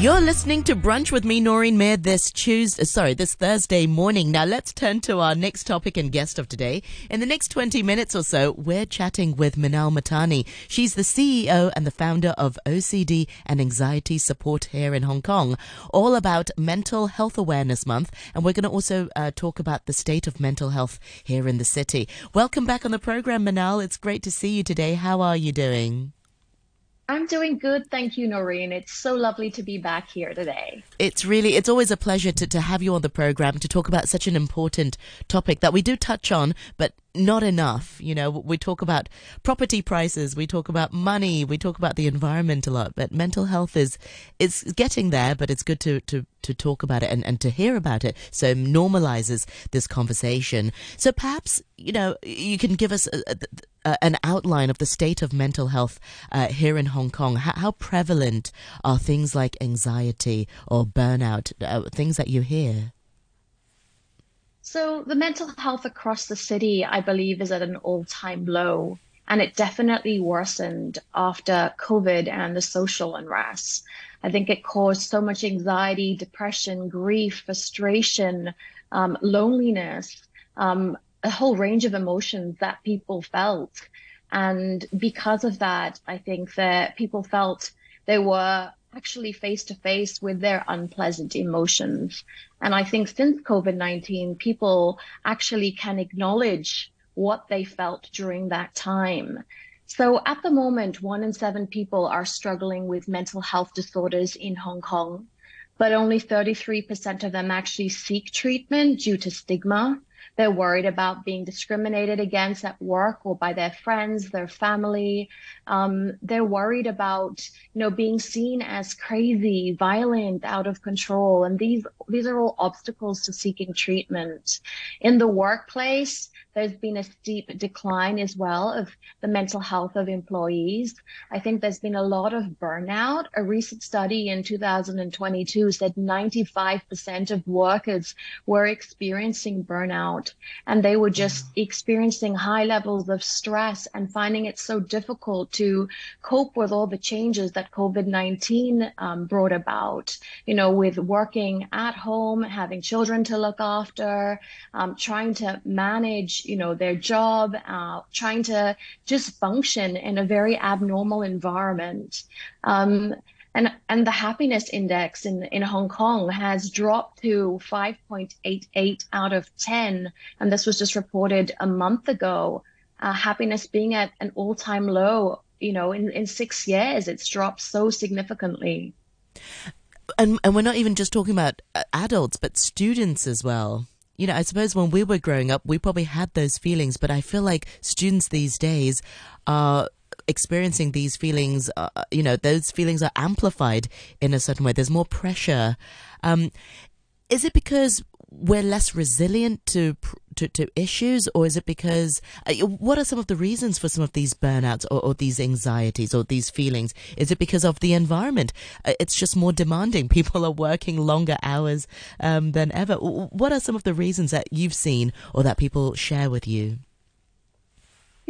You're listening to Brunch with me, Noreen Mayer, this Tuesday, sorry, this Thursday morning. Now let's turn to our next topic and guest of today. In the next 20 minutes or so, we're chatting with Minal Mahtani. She's the CEO and the founder of OCD and Anxiety Support here in Hong Kong, all about Mental Health Awareness Month. And we're going to also uh, talk about the state of mental health here in the city. Welcome back on the program, Minal. It's great to see you today. How are you doing? I'm doing good. Thank you, Noreen. It's so lovely to be back here today. It's really, it's always a pleasure to, to have you on the program to talk about such an important topic that we do touch on, but not enough. You know, we talk about property prices, we talk about money, we talk about the environment a lot, but mental health is, it's getting there, but it's good to, to, to talk about it and, and to hear about it. So it normalizes this conversation. So perhaps, you know, you can give us a, a, an outline of the state of mental health uh, here in Hong Kong. How, how, prevalent are things like anxiety or burnout, uh, things that you hear? So, the mental health across the city, I believe, is at an all time low. And it definitely worsened after COVID and the social unrest. I think it caused so much anxiety, depression, grief, frustration, um, loneliness. Um, a whole range of emotions that people felt. And because of that, I think that people felt they were actually face to face with their unpleasant emotions. And I think since COVID 19, people actually can acknowledge what they felt during that time. So at the moment, one in seven people are struggling with mental health disorders in Hong Kong, but only 33% of them actually seek treatment due to stigma. They're worried about being discriminated against at work or by their friends, their family. Um, they're worried about, you know, being seen as crazy, violent, out of control. And these, these are all obstacles to seeking treatment. In the workplace, there's been a steep decline as well of the mental health of employees. I think there's been a lot of burnout. A recent study in 2022 said 95% of workers were experiencing burnout and they were just mm. experiencing high levels of stress and finding it so difficult to cope with all the changes that COVID-19 um, brought about, you know, with working at home, having children to look after, um, trying to manage you know, their job, uh, trying to just function in a very abnormal environment. Um, and, and the happiness index in, in Hong Kong has dropped to 5.88 out of 10. And this was just reported a month ago. Uh, happiness being at an all time low, you know, in, in six years, it's dropped so significantly. And, and we're not even just talking about uh, adults, but students as well you know, I suppose when we were growing up, we probably had those feelings, but I feel like students these days are experiencing these feelings, uh, you know, those feelings are amplified in a certain way. There's more pressure. Um, is it because we're less resilient to, to, to issues, or is it because uh, what are some of the reasons for some of these burnouts or, or, these anxieties or these feelings? Is it because of the environment? Uh, it's just more demanding. People are working longer hours um, than ever. What are some of the reasons that you've seen or that people share with you?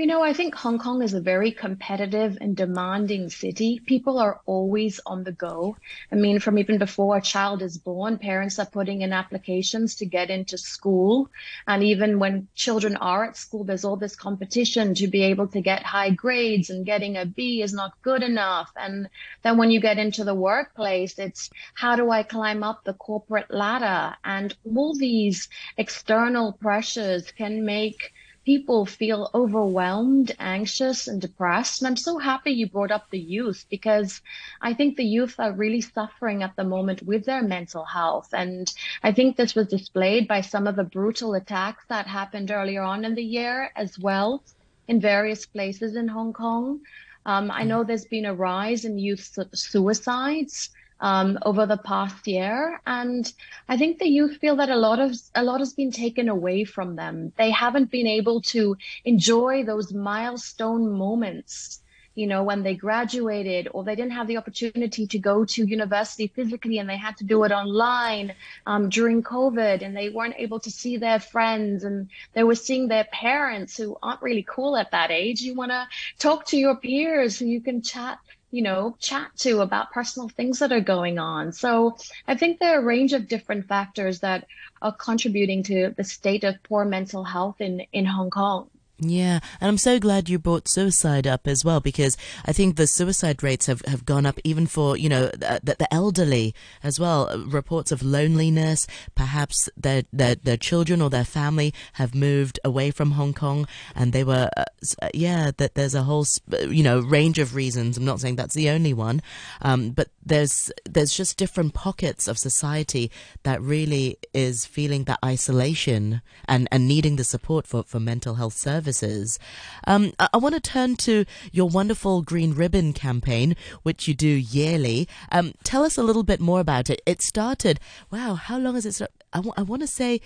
You know, I think Hong Kong is a very competitive and demanding city. People are always on the go. I mean, from even before a child is born, parents are putting in applications to get into school. And even when children are at school, there's all this competition to be able to get high grades and getting a B is not good enough. And then when you get into the workplace, it's how do I climb up the corporate ladder? And all these external pressures can make people feel overwhelmed, anxious, and depressed. And I'm so happy you brought up the youth because I think the youth are really suffering at the moment with their mental health. And I think this was displayed by some of the brutal attacks that happened earlier on in the year as well in various places in Hong Kong. Um, I know there's been a rise in youth suicides um, over the past year. And I think the youth feel that a lot of a lot has been taken away from them. They haven't been able to enjoy those milestone moments you know, when they graduated or they didn't have the opportunity to go to university physically and they had to do it online um, during COVID and they weren't able to see their friends and they were seeing their parents who aren't really cool at that age. You want to talk to your peers who you can chat you know, chat to about personal things that are going on. So I think there are a range of different factors that are contributing to the state of poor mental health in, in Hong Kong. Yeah, and I'm so glad you brought suicide up as well because I think the suicide rates have, have gone up even for, you know, the, the elderly as well. Reports of loneliness, perhaps their, their, their children or their family have moved away from Hong Kong and they were, uh, uh yeah, that there's a whole, you know, range of reasons. I'm not saying that's the only one, um, but there's, there's just different pockets of society that really is feeling that isolation and, and needing the support for, for mental health services. Um, I, I want to turn to your wonderful Green Ribbon campaign, which you do yearly. Um, tell us a little bit more about it. It started, wow, how long has it started? I, w- I want to say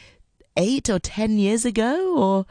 eight or ten years ago, or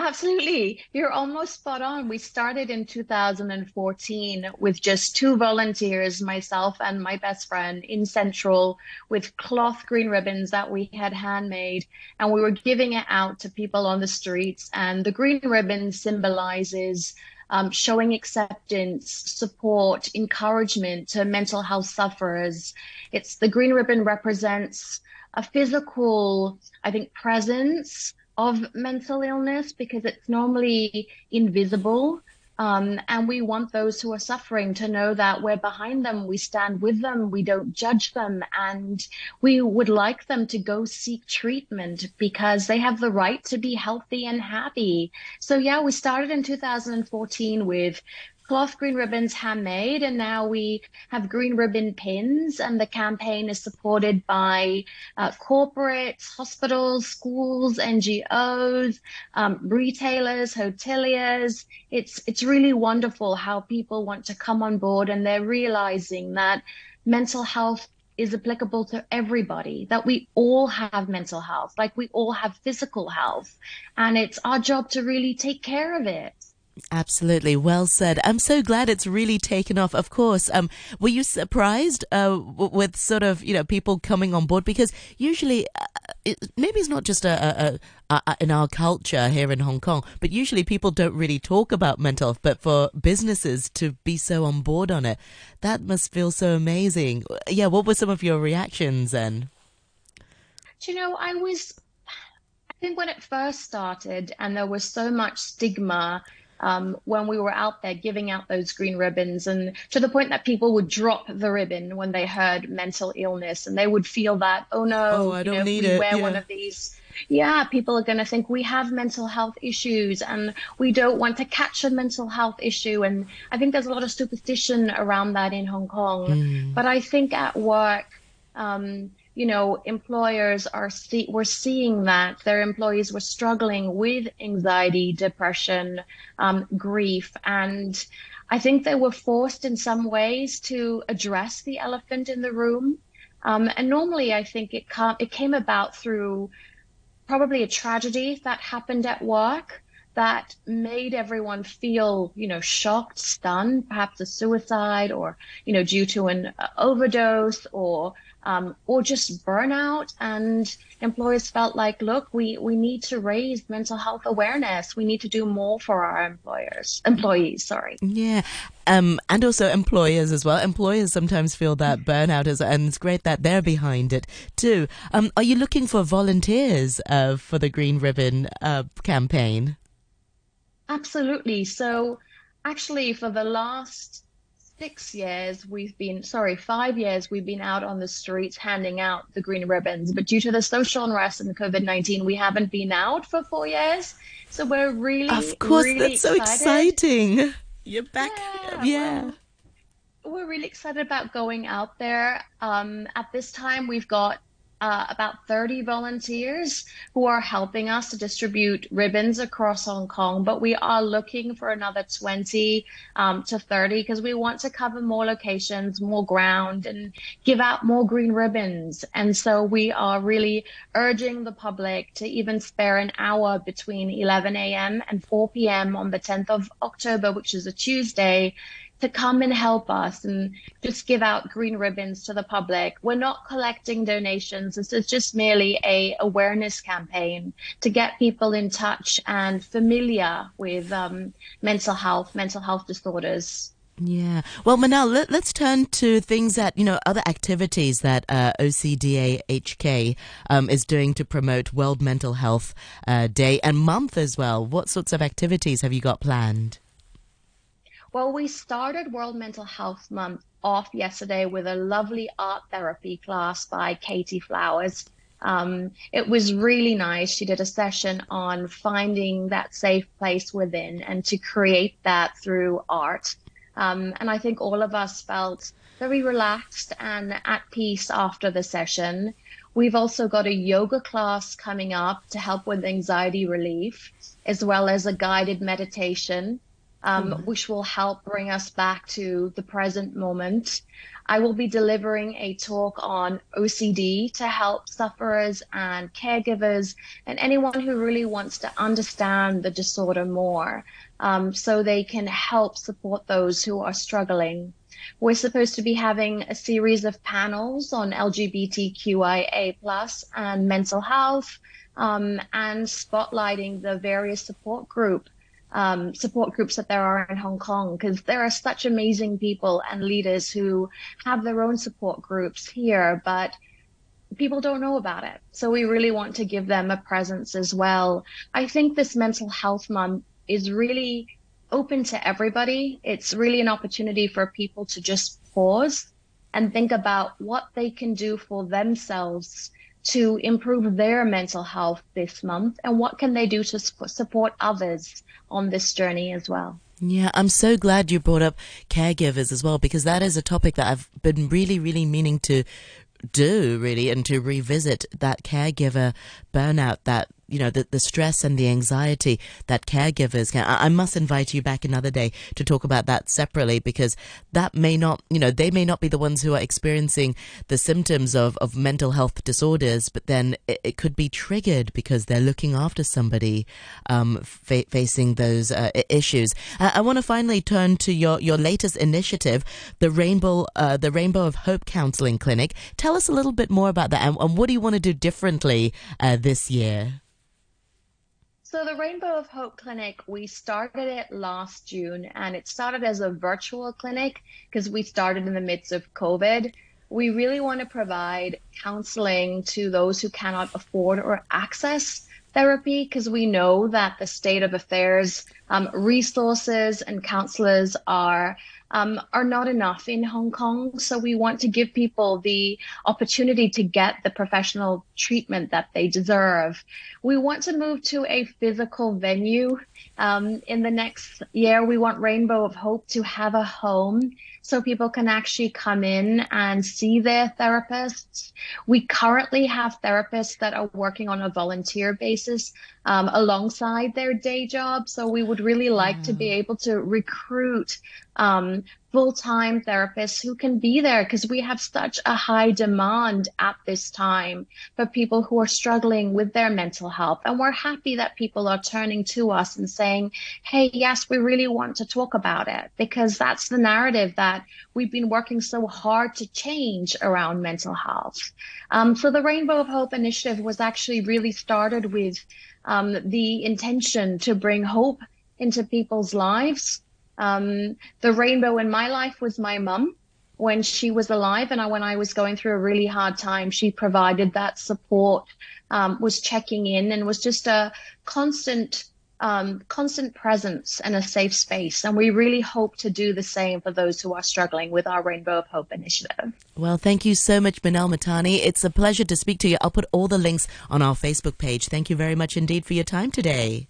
Absolutely. You're almost spot on. We started in 2014 with just two volunteers, myself and my best friend in Central with cloth green ribbons that we had handmade. And we were giving it out to people on the streets. And the green ribbon symbolizes um, showing acceptance, support, encouragement to mental health sufferers. It's the green ribbon represents a physical, I think, presence of mental illness because it's normally invisible. Um, and we want those who are suffering to know that we're behind them, we stand with them, we don't judge them, and we would like them to go seek treatment because they have the right to be healthy and happy. So, yeah, we started in 2014 with cloth green ribbons handmade and now we have green ribbon pins and the campaign is supported by uh, corporates hospitals schools ngos um, retailers hoteliers it's it's really wonderful how people want to come on board and they're realizing that mental health is applicable to everybody, that we all have mental health, like we all have physical health. And it's our job to really take care of it. Absolutely, well said. I'm so glad it's really taken off. Of course, um, were you surprised uh, with sort of you know people coming on board because usually uh, it, maybe it's not just a, a, a, in our culture here in Hong Kong, but usually people don't really talk about mental health. But for businesses to be so on board on it, that must feel so amazing. Yeah, what were some of your reactions then? Do you know, I was I think when it first started and there was so much stigma um, when we were out there giving out those green ribbons, and to the point that people would drop the ribbon when they heard mental illness, and they would feel that, oh no, oh, I don't know, need it. Wear yeah. one of these. Yeah, people are going to think we have mental health issues and we don't want to catch a mental health issue. And I think there's a lot of superstition around that in Hong Kong. Mm. But I think at work, um, you know, employers are see- were seeing that their employees were struggling with anxiety, depression, um, grief, and I think they were forced in some ways to address the elephant in the room. Um, and normally, I think it, com- it came about through probably a tragedy that happened at work that made everyone feel, you know, shocked, stunned, perhaps a suicide or, you know, due to an uh, overdose or um, or just burnout. And employers felt like, look, we, we need to raise mental health awareness. We need to do more for our employers, employees, sorry. Yeah. Um, and also employers as well. Employers sometimes feel that burnout is, and it's great that they're behind it too. Um, are you looking for volunteers uh, for the Green Ribbon uh, campaign? Absolutely. So, actually, for the last six years we've been sorry five years we've been out on the streets handing out the green ribbons. But due to the social unrest and covid-19 we haven't been out for four years. So we're really of course really that's so exciting. You're back yeah, yeah. Well, we're really excited about going out there. Um, at this time we've got uh, about 30 volunteers who are helping us to distribute ribbons across Hong Kong, but we are looking for another 20 um, to 30 because we want to cover more locations, more ground, and give out more green ribbons. And so we are really urging the public to even spare an hour between 11 a.m. and 4 p.m. on the 10th of October, which is a Tuesday, to come and help us and just give out green ribbons to the public. We're not collecting donations. This is just merely a awareness campaign to get people in touch and familiar with um, mental health, mental health disorders. Yeah. Well, Manal, let, us turn to things that, you know, other activities that uh, OCDA HK um, is doing to promote World Mental Health uh, Day and month as well. What sorts of activities have you got planned? Well, we started World Mental Health Month off yesterday with a lovely art therapy class by Katie Flowers. Um, it was really nice. She did a session on finding that safe place within and to create that through art. Um, and I think all of us felt very relaxed and at peace after the session. We've also got a yoga class coming up to help with anxiety relief, as well as a guided meditation, um, mm. which will help bring us back to the present moment. I will be delivering a talk on OCD to help sufferers and caregivers and anyone who really wants to understand the disorder more um, so they can help support those who are struggling. We're supposed to be having a series of panels on LGBTQIA plus and mental health um, and spotlighting the various support group um, support groups that there are in Hong Kong because there are such amazing people and leaders who have their own support groups here, but people don't know about it. So we really want to give them a presence as well. I think this mental health month is really open to everybody. It's really an opportunity for people to just pause and think about what they can do for themselves to improve their mental health this month and what can they do to support others on this journey as well. Yeah, I'm so glad you brought up caregivers as well because that is a topic that I've been really, really meaning to do really and to revisit that caregiver burnout that you know, the, the stress and the anxiety that caregivers can. I, I, must invite you back another day to talk about that separately because that may not, you know, they may not be the ones who are experiencing the symptoms of, of mental health disorders, but then it, it could be triggered because they're looking after somebody um, fa- facing those uh, issues. I, I want to finally turn to your, your latest initiative, the Rainbow, uh, the Rainbow of Hope Counseling Clinic. Tell us a little bit more about that and, and what do you want to do differently uh, this year? So the Rainbow of Hope Clinic, we started it last June and it started as a virtual clinic because we started in the midst of COVID. We really want to provide counseling to those who cannot afford or access therapy because we know that the state of affairs, um, resources and counselors are um, are not enough in Hong Kong. So we want to give people the opportunity to get the professional treatment that they deserve. We want to move to a physical venue. Um, in the next year, we want Rainbow of Hope to have a home so people can actually come in and see their therapists. We currently have therapists that are working on a volunteer basis um, alongside their day job. So we would really like mm. to be mm. able to recruit um, full-time therapists who can be there because we have such a high demand at this time for people who are struggling with their mental health. And we're happy that people are turning to us and saying, Hey, yes, we really want to talk about it because that's the narrative that we've been working so hard to change around mental health. Um, so the Rainbow of Hope initiative was actually really started with um, the intention to bring hope into people's lives um, the rainbow in my life was my mum when she was alive and I, when I was going through a really hard time, she provided that support, um, was checking in and was just a constant, um, constant presence and a safe space. And we really hope to do the same for those who are struggling with our Rainbow of Hope initiative. Well, thank you so much, Manal Mahtani. It's a pleasure to speak to you. I'll put all the links on our Facebook page. Thank you very much indeed for your time today.